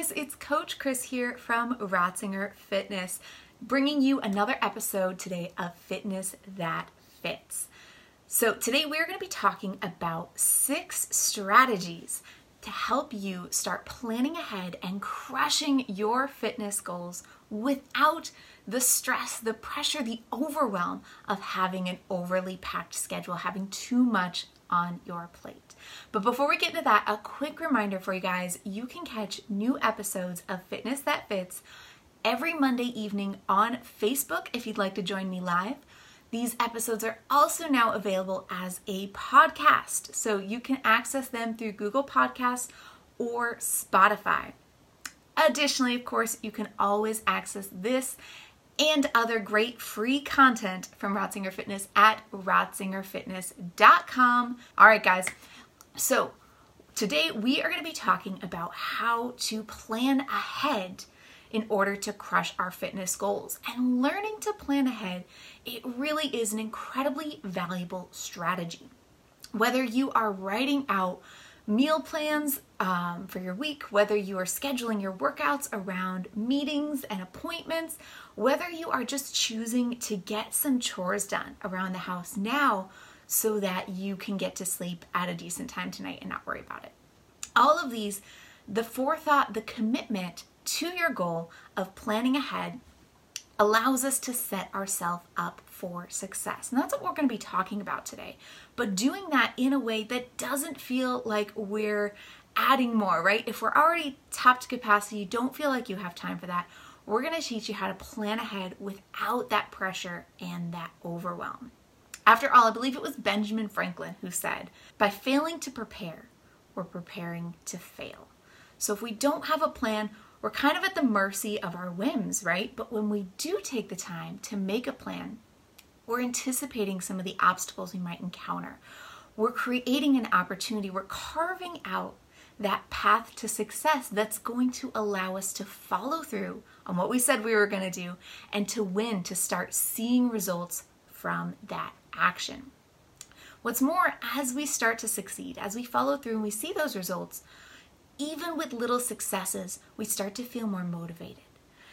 guys, it's Coach Chris here from Rotzinger Fitness, bringing you another episode today of Fitness That Fits. So, today we're going to be talking about six strategies to help you start planning ahead and crushing your fitness goals without the stress, the pressure, the overwhelm of having an overly packed schedule, having too much on your plate. But before we get into that, a quick reminder for you guys you can catch new episodes of Fitness That Fits every Monday evening on Facebook if you'd like to join me live. These episodes are also now available as a podcast, so you can access them through Google Podcasts or Spotify. Additionally, of course, you can always access this and other great free content from Rotzinger Fitness at rotzingerfitness.com. All right, guys. So, today we are going to be talking about how to plan ahead in order to crush our fitness goals. And learning to plan ahead, it really is an incredibly valuable strategy. Whether you are writing out meal plans um, for your week, whether you are scheduling your workouts around meetings and appointments, whether you are just choosing to get some chores done around the house now so that you can get to sleep at a decent time tonight and not worry about it. All of these, the forethought, the commitment to your goal of planning ahead allows us to set ourselves up for success. And that's what we're going to be talking about today. But doing that in a way that doesn't feel like we're adding more, right? If we're already tapped capacity, you don't feel like you have time for that. We're going to teach you how to plan ahead without that pressure and that overwhelm. After all, I believe it was Benjamin Franklin who said, by failing to prepare, we're preparing to fail. So if we don't have a plan, we're kind of at the mercy of our whims, right? But when we do take the time to make a plan, we're anticipating some of the obstacles we might encounter. We're creating an opportunity, we're carving out that path to success that's going to allow us to follow through on what we said we were going to do and to win, to start seeing results from that action. What's more, as we start to succeed, as we follow through and we see those results, even with little successes, we start to feel more motivated.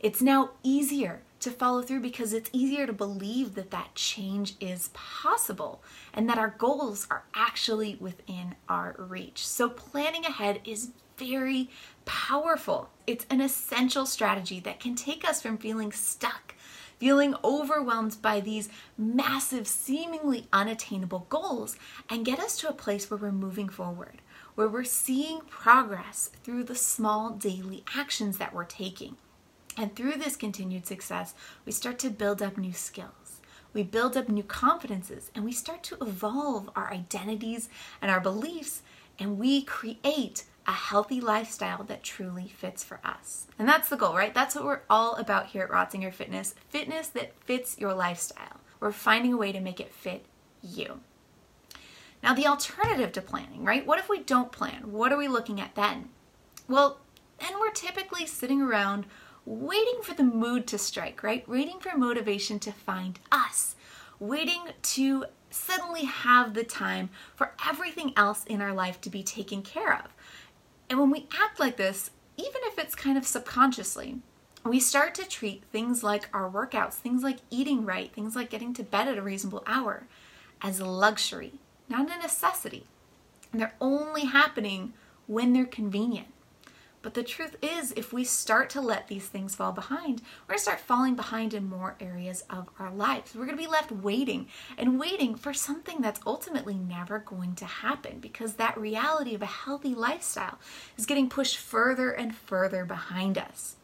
It's now easier to follow through because it's easier to believe that that change is possible and that our goals are actually within our reach. So, planning ahead is very powerful. It's an essential strategy that can take us from feeling stuck, feeling overwhelmed by these massive, seemingly unattainable goals, and get us to a place where we're moving forward where we're seeing progress through the small daily actions that we're taking. And through this continued success, we start to build up new skills. We build up new confidences and we start to evolve our identities and our beliefs, and we create a healthy lifestyle that truly fits for us. And that's the goal, right? That's what we're all about here at Rotzinger Fitness fitness that fits your lifestyle. We're finding a way to make it fit you. Now, the alternative to planning, right? What if we don't plan? What are we looking at then? Well, then we're typically sitting around waiting for the mood to strike, right? Waiting for motivation to find us, waiting to suddenly have the time for everything else in our life to be taken care of. And when we act like this, even if it's kind of subconsciously, we start to treat things like our workouts, things like eating right, things like getting to bed at a reasonable hour as a luxury not a necessity. And they're only happening when they're convenient. But the truth is, if we start to let these things fall behind, we're going to start falling behind in more areas of our lives. We're going to be left waiting and waiting for something that's ultimately never going to happen because that reality of a healthy lifestyle is getting pushed further and further behind us.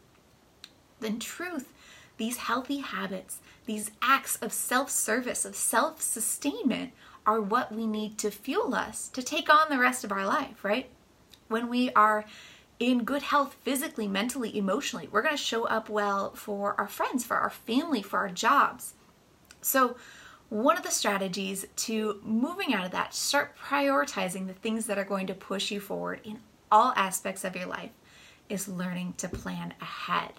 In truth, these healthy habits, these acts of self service, of self sustainment, are what we need to fuel us to take on the rest of our life, right? When we are in good health physically, mentally, emotionally, we're going to show up well for our friends, for our family, for our jobs. So, one of the strategies to moving out of that, start prioritizing the things that are going to push you forward in all aspects of your life, is learning to plan ahead.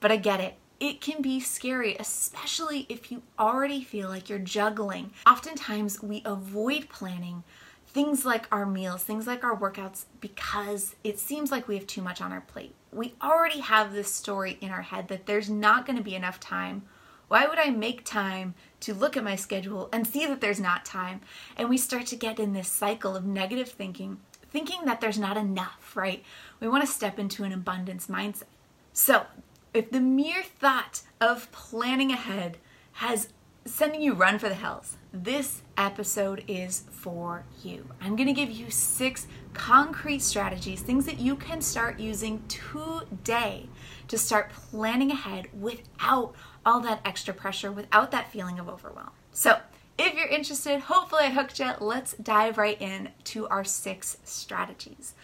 But I get it it can be scary, especially if you already feel like you're juggling. Oftentimes, we avoid planning things like our meals, things like our workouts, because it seems like we have too much on our plate. we already have this story in our head that there's not going to be enough time. Why would I make time to look at my schedule and see that there's not time? And we start to get in this cycle of negative thinking, thinking that there's not enough, right? We want to step into an abundance mindset. So, if the mere thought of planning ahead has sending you run for the hills, this episode is for you. I'm going to give you six concrete strategies, things that you can start using today to start planning ahead without all that extra pressure, without that feeling of overwhelm. So, if you're interested, hopefully I hooked you. Let's dive right in to our six strategies.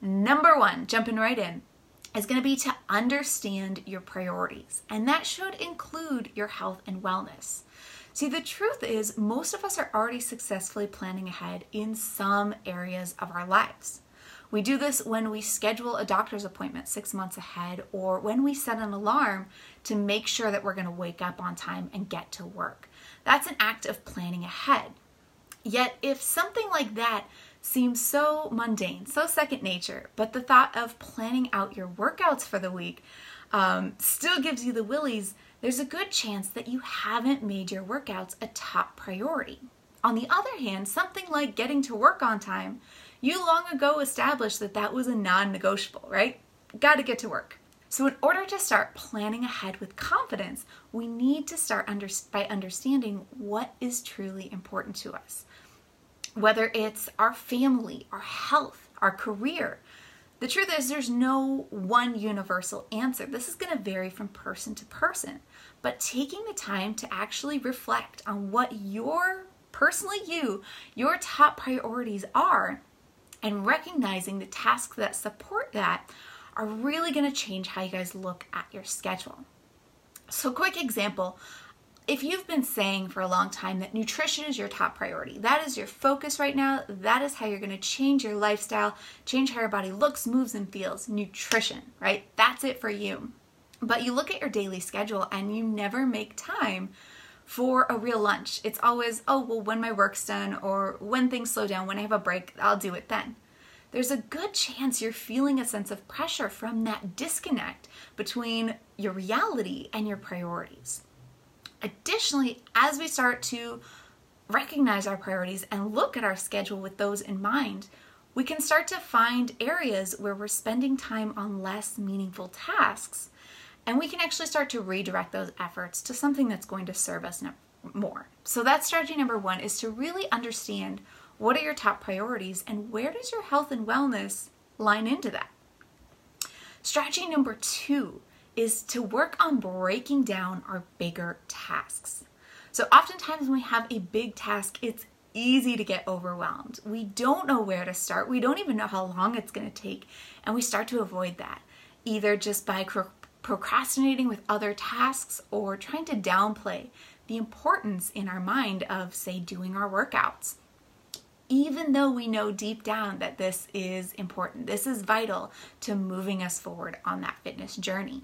Number one, jumping right in, is going to be to understand your priorities, and that should include your health and wellness. See, the truth is, most of us are already successfully planning ahead in some areas of our lives. We do this when we schedule a doctor's appointment six months ahead, or when we set an alarm to make sure that we're going to wake up on time and get to work. That's an act of planning ahead. Yet, if something like that seems so mundane, so second nature, but the thought of planning out your workouts for the week um, still gives you the willies, there's a good chance that you haven't made your workouts a top priority. On the other hand, something like getting to work on time, you long ago established that that was a non negotiable, right? Got to get to work. So, in order to start planning ahead with confidence, we need to start under, by understanding what is truly important to us. Whether it's our family, our health, our career, the truth is, there's no one universal answer. This is going to vary from person to person. But taking the time to actually reflect on what your, personally you, your top priorities are, and recognizing the tasks that support that are really going to change how you guys look at your schedule. So, quick example if you've been saying for a long time that nutrition is your top priority, that is your focus right now, that is how you're going to change your lifestyle, change how your body looks, moves, and feels. Nutrition, right? That's it for you. But you look at your daily schedule and you never make time for a real lunch. It's always, oh, well, when my work's done or when things slow down, when I have a break, I'll do it then. There's a good chance you're feeling a sense of pressure from that disconnect between your reality and your priorities. Additionally, as we start to recognize our priorities and look at our schedule with those in mind, we can start to find areas where we're spending time on less meaningful tasks. And we can actually start to redirect those efforts to something that's going to serve us more. So, that's strategy number one is to really understand what are your top priorities and where does your health and wellness line into that. Strategy number two is to work on breaking down our bigger tasks. So, oftentimes when we have a big task, it's easy to get overwhelmed. We don't know where to start, we don't even know how long it's going to take, and we start to avoid that either just by procrastinating with other tasks or trying to downplay the importance in our mind of, say, doing our workouts. Even though we know deep down that this is important, this is vital to moving us forward on that fitness journey.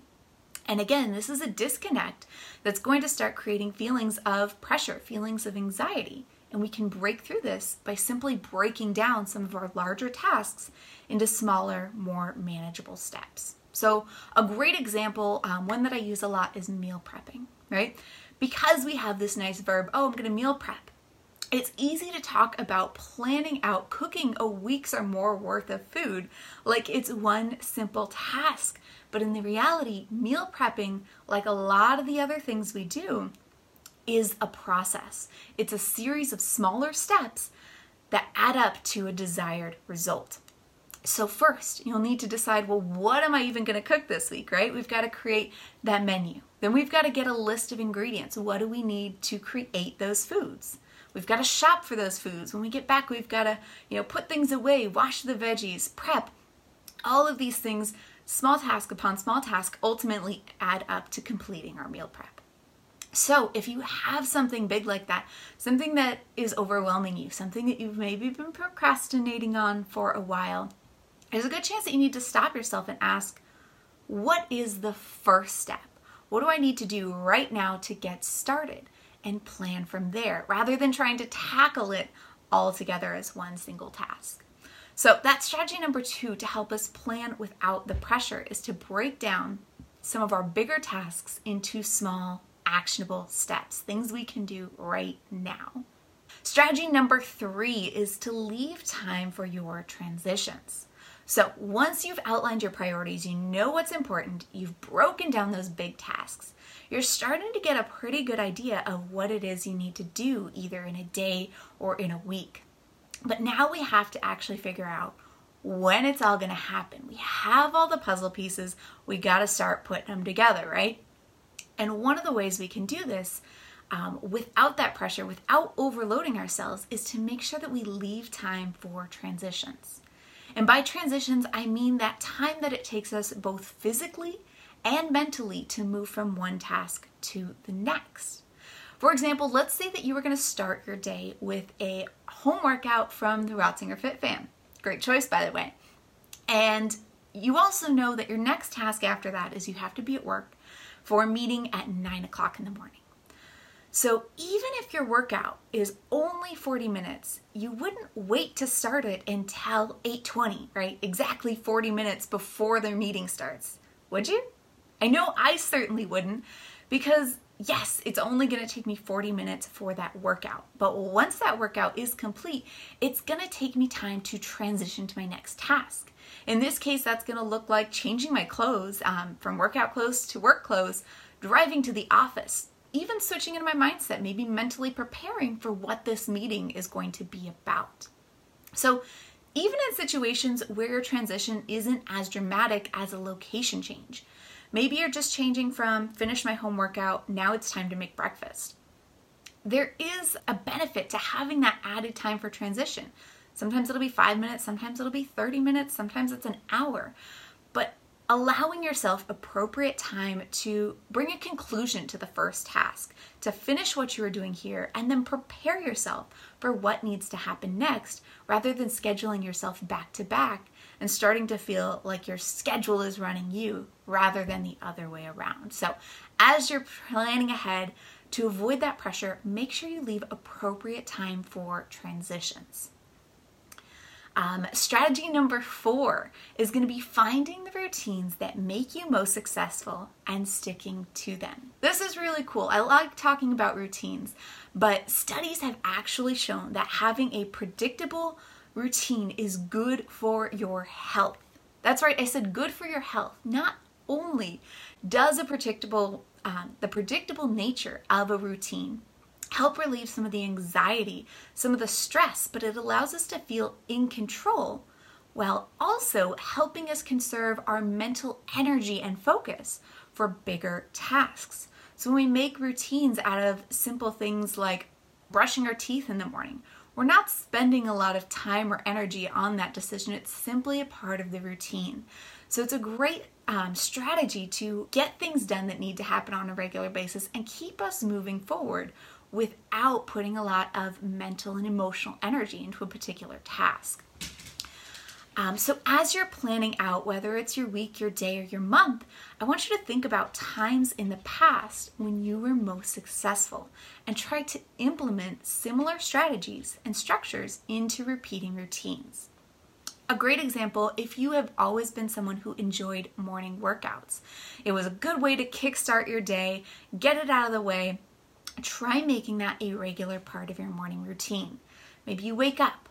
And again, this is a disconnect that's going to start creating feelings of pressure, feelings of anxiety. And we can break through this by simply breaking down some of our larger tasks into smaller, more manageable steps. So, a great example, um, one that I use a lot, is meal prepping, right? Because we have this nice verb, oh, I'm gonna meal prep. It's easy to talk about planning out cooking a week's or more worth of food like it's one simple task. But in the reality, meal prepping, like a lot of the other things we do, is a process. It's a series of smaller steps that add up to a desired result. So, first, you'll need to decide well, what am I even going to cook this week, right? We've got to create that menu. Then we've got to get a list of ingredients. What do we need to create those foods? We've got to shop for those foods. When we get back, we've got to, you know, put things away, wash the veggies, prep. All of these things small task upon small task ultimately add up to completing our meal prep. So, if you have something big like that, something that is overwhelming you, something that you've maybe been procrastinating on for a while, there's a good chance that you need to stop yourself and ask, what is the first step? What do I need to do right now to get started? And plan from there rather than trying to tackle it all together as one single task. So, that's strategy number two to help us plan without the pressure is to break down some of our bigger tasks into small, actionable steps, things we can do right now. Strategy number three is to leave time for your transitions. So, once you've outlined your priorities, you know what's important, you've broken down those big tasks, you're starting to get a pretty good idea of what it is you need to do either in a day or in a week. But now we have to actually figure out when it's all to happen. We have all the puzzle pieces, we got to start putting them together, right? And one of the ways we can do this um, without that pressure, without overloading ourselves, is to make sure that we leave time for transitions. And by transitions, I mean that time that it takes us both physically and mentally to move from one task to the next. For example, let's say that you were going to start your day with a home workout from the Rotzinger Fit Fam. Great choice, by the way. And you also know that your next task after that is you have to be at work for a meeting at 9 o'clock in the morning. So even if your workout is only 40 minutes, you wouldn't wait to start it until 8:20, right? Exactly 40 minutes before their meeting starts. Would you? I know I certainly wouldn't because yes, it's only going to take me 40 minutes for that workout. But once that workout is complete, it's going to take me time to transition to my next task. In this case, that's going to look like changing my clothes um, from workout clothes to work clothes, driving to the office, even switching into my mindset, maybe mentally preparing for what this meeting is going to be about. So, even in situations where your transition isn't as dramatic as a location change, maybe you're just changing from finish my home workout, now it's time to make breakfast. There is a benefit to having that added time for transition. Sometimes it'll be five minutes, sometimes it'll be 30 minutes, sometimes it's an hour. But allowing yourself appropriate time to bring a conclusion to the first task, to finish what you are doing here, and then prepare yourself for what needs to happen next rather than scheduling yourself back to back and starting to feel like your schedule is running you rather than the other way around. So, as you're planning ahead, to avoid that pressure, make sure you leave appropriate time for transitions. Um, strategy number four is going to be finding the routines that make you most successful and sticking to them. This is really cool. I like talking about routines, but studies have actually shown that having a predictable routine is good for your health. That's right, I said good for your health. Not only does a predictable, um, the predictable nature of a routine help relieve some of the anxiety, some of the stress, but it allows us to feel in control while also helping us conserve our mental energy and focus for bigger tasks. So when we make routines out of simple things like brushing our teeth in the morning, we're not spending a lot of time or energy on that decision. It's simply a part of the routine. So it's a great um, strategy to get things done that need to happen on a regular basis and keep us moving forward without putting a lot of mental and emotional energy into a particular task. Um, so, as you're planning out whether it's your week, your day, or your month, I want you to think about times in the past when you were most successful and try to implement similar strategies and structures into repeating routines. A great example if you have always been someone who enjoyed morning workouts, it was a good way to kickstart your day, get it out of the way, try making that a regular part of your morning routine. Maybe you wake up,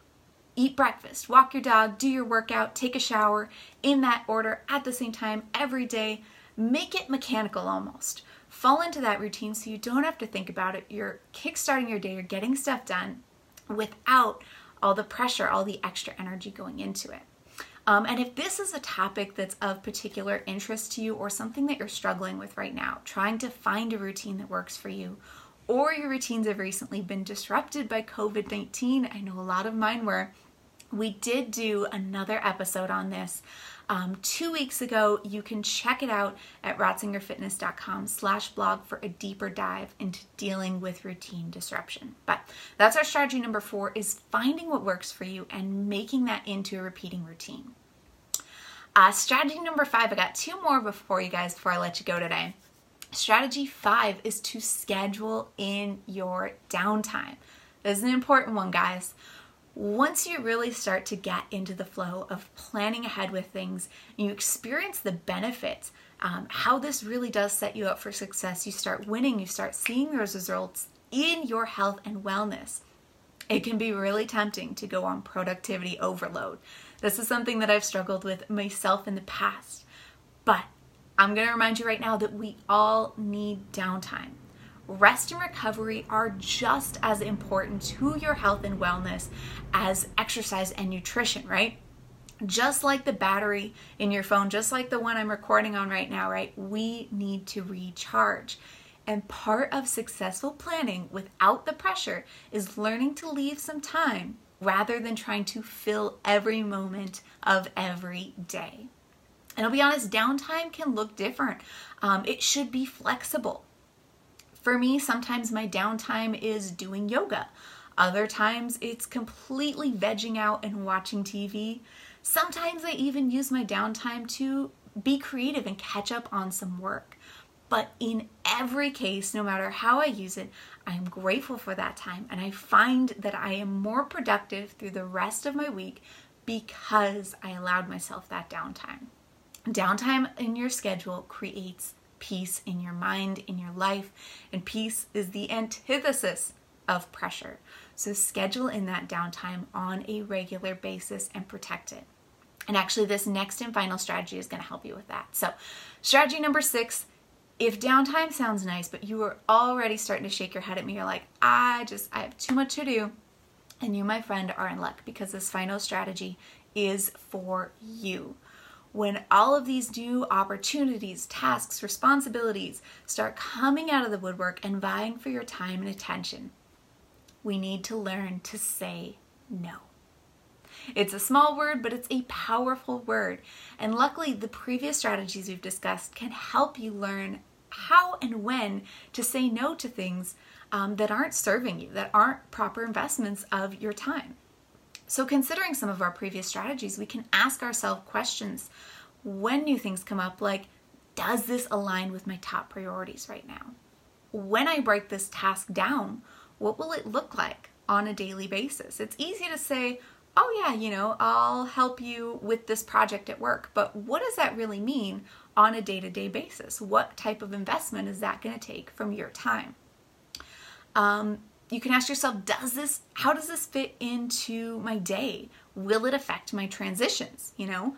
eat breakfast, walk your dog, do your workout, take a shower in that order at the same time every day. Make it mechanical almost. Fall into that routine so you don't have to think about it. You're kickstarting your day, you're getting stuff done without all the pressure, all the extra energy going into it. Um, and if this is a topic that's of particular interest to you or something that you're struggling with right now, trying to find a routine that works for you, or your routines have recently been disrupted by COVID 19. I know a lot of mine were. We did do another episode on this um, two weeks ago. You can check it out at rotzingerfitness.com slash blog for a deeper dive into dealing with routine disruption. But that's our strategy number four is finding what works for you and making that into a repeating routine. Uh, strategy number five, I got two more before you guys before I let you go today. Strategy five is to schedule in your downtime. This is an important one, guys. once you really start to get into the flow of planning ahead with things, and you experience the benefits, um, how this really does set you up for success, you start winning, you start seeing those results in your health and wellness. It can be really tempting to go on productivity overload. This is something that I've struggled with myself in the past. But I'm going to remind you right now that we all need downtime rest and recovery are just as important to your health and wellness as exercise and nutrition, right? Just like the battery in your phone, just like the one I'm recording on right now, right? We need to recharge. And part of successful planning without the pressure is learning to leave some time rather than trying to fill every moment of every day. And I'll be honest, downtime can look different. Um, it should be flexible. For me, sometimes my downtime is doing yoga. Other times it's completely vegging out and watching TV. Sometimes I even use my downtime to be creative and catch up on some work. But in every case, no matter how I use it, I'm grateful for that time and I find that I am more productive through the rest of my week because I allowed myself that downtime. Downtime in your schedule creates peace in your mind, in your life, and peace is the antithesis of pressure. So schedule in that downtime on a regular basis and protect it. And actually, this next and final strategy is going to help you with that. So, strategy number six if downtime sounds nice, but you are already starting to shake your head at me, you're like, I just, I have too much to do. And you, my friend, are in luck because this final strategy is for you when all of these new opportunities, tasks, responsibilities start coming out of the woodwork and vying for your time and attention, we need to learn to say no. It's a small word, but it's a powerful word. And luckily, the previous strategies we've discussed can help you learn how and when to say no to things um, that aren't serving you, that aren't proper investments of your time. So, considering some of our previous strategies, we can ask ourselves questions when new things come up, like, does this align with my top priorities right now? When I break this task down, what will it look like on a daily basis? It's easy to say, oh, yeah, you know, I'll help you with this project at work, but what does that really mean on a day to day basis? What type of investment is that going to take from your time? Um, you can ask yourself does this how does this fit into my day? Will it affect my transitions you know?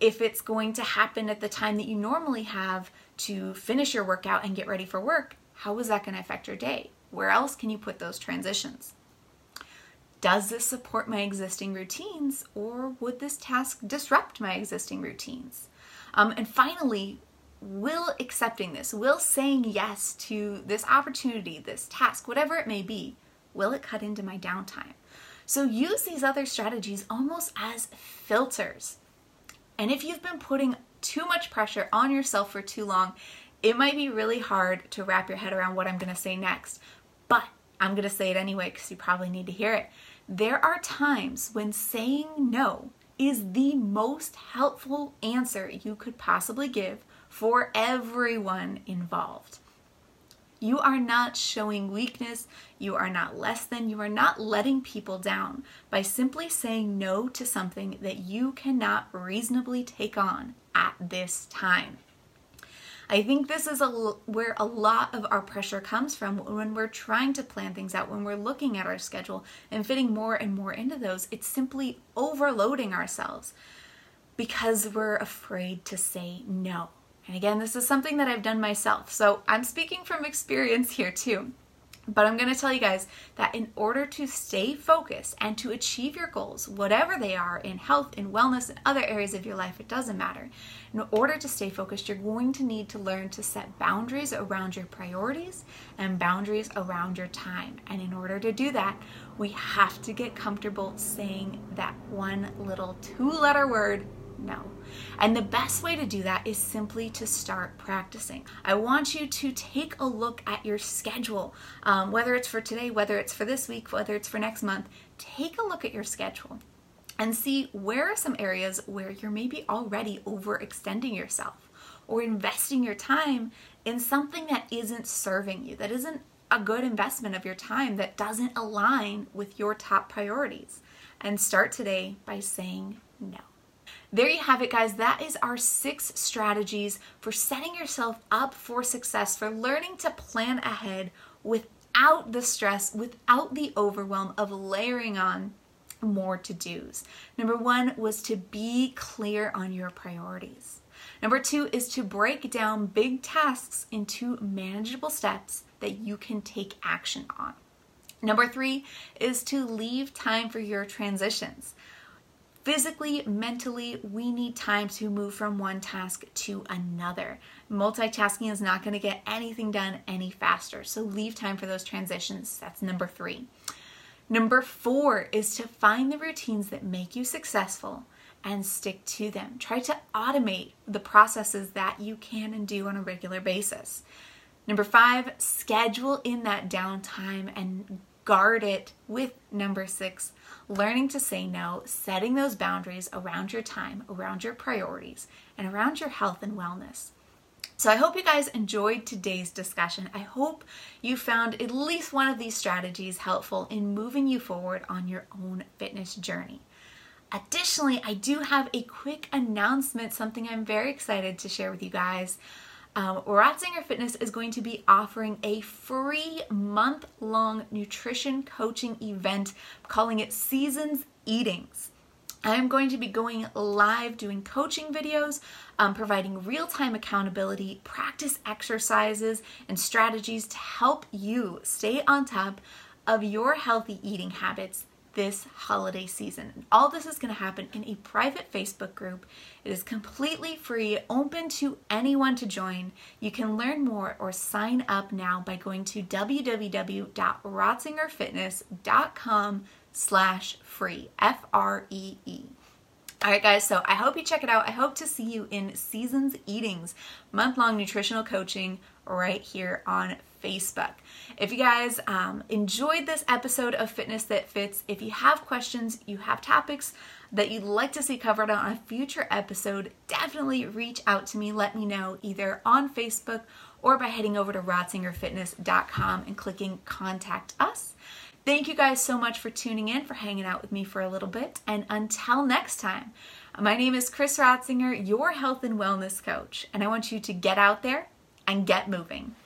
If it's going to happen at the time that you normally have to finish your workout and get ready for work how is that going to affect your day? Where else can you put those transitions? Does this support my existing routines or would this task disrupt my existing routines? Um, and finally will accepting this, will saying yes to this opportunity, this task, whatever it may be, will it cut into my downtime? So use these other strategies almost as filters. And if you've been putting too much pressure on yourself for too long, it might be really hard to wrap your head around what I'm going to say next. But I'm going to say it anyway because you probably need to hear it. There are times when saying no is the most helpful answer you could possibly give for everyone involved. You are not showing weakness. You are not less than. You are not letting people down by simply saying no to something that you cannot reasonably take on at this time. I think this is a, where a lot of our pressure comes from when we're trying to plan things out, when we're looking at our schedule and fitting more and more into those. It's simply overloading ourselves because we're afraid to say no. And again, this is something that I've done myself. So I'm speaking from experience here too. But I'm going to tell you guys that in order to stay focused and to achieve your goals, whatever they are in health, in wellness, in other areas of your life, it doesn't matter. In order to stay focused, you're going to need to learn to set boundaries around your priorities and boundaries around your time. And in order to do that, we have to get comfortable saying that one little two letter word no. And the best way to do that is simply to start practicing. I want you to take a look at your schedule, um, whether it's for today, whether it's for this week, whether it's for next month. Take a look at your schedule and see where are some areas where you're maybe already overextending yourself or investing your time in something that isn't serving you, that isn't a good investment of your time that doesn't align with your top priorities. And start today by saying no. There you have it, guys. That is our six strategies for setting yourself up for success, for learning to plan ahead without the stress, without the overwhelm of layering on more to dos. Number one was to be clear on your priorities. Number two is to break down big tasks into manageable steps that you can take action on. Number three is to leave time for your transitions. Physically, mentally, we need time to move from one task to another. Multitasking is not going to get anything done any faster. So leave time for those transitions. That's number three. Number four is to find the routines that make you successful and stick to them. Try to automate the processes that you can and do on a regular basis. Number five, schedule in that downtime and guard it with number six, learning to say no, setting those boundaries around your time, around your priorities, and around your health and wellness. So I hope you guys enjoyed today's discussion. I hope you found at least one of these strategies helpful in moving you forward on your own fitness journey. Additionally, I do have a quick announcement, something I'm very excited to share with you guys. Um, Rotzinger Fitness is going to be offering a free month long nutrition coaching event, calling it Seasons Eatings. I am going to be going live doing coaching videos, um, providing real time accountability, practice exercises, and strategies to help you stay on top of your healthy eating habits this holiday season. All this is going to happen in a private Facebook group. It is completely free, open to anyone to join. You can learn more or sign up now by going to www.rotzingerfitness.com slash free, F-R-E-E. All right, guys, so I hope you check it out. I hope to see you in Seasons Eatings, month long nutritional coaching right here on Facebook. If you guys um, enjoyed this episode of Fitness That Fits, if you have questions, you have topics that you'd like to see covered on a future episode, definitely reach out to me. Let me know either on Facebook or by heading over to rotzingerfitness.com and clicking Contact Us. Thank you guys so much for tuning in, for hanging out with me for a little bit. And until next time, my name is Chris Rotzinger, your health and wellness coach, and I want you to get out there and get moving.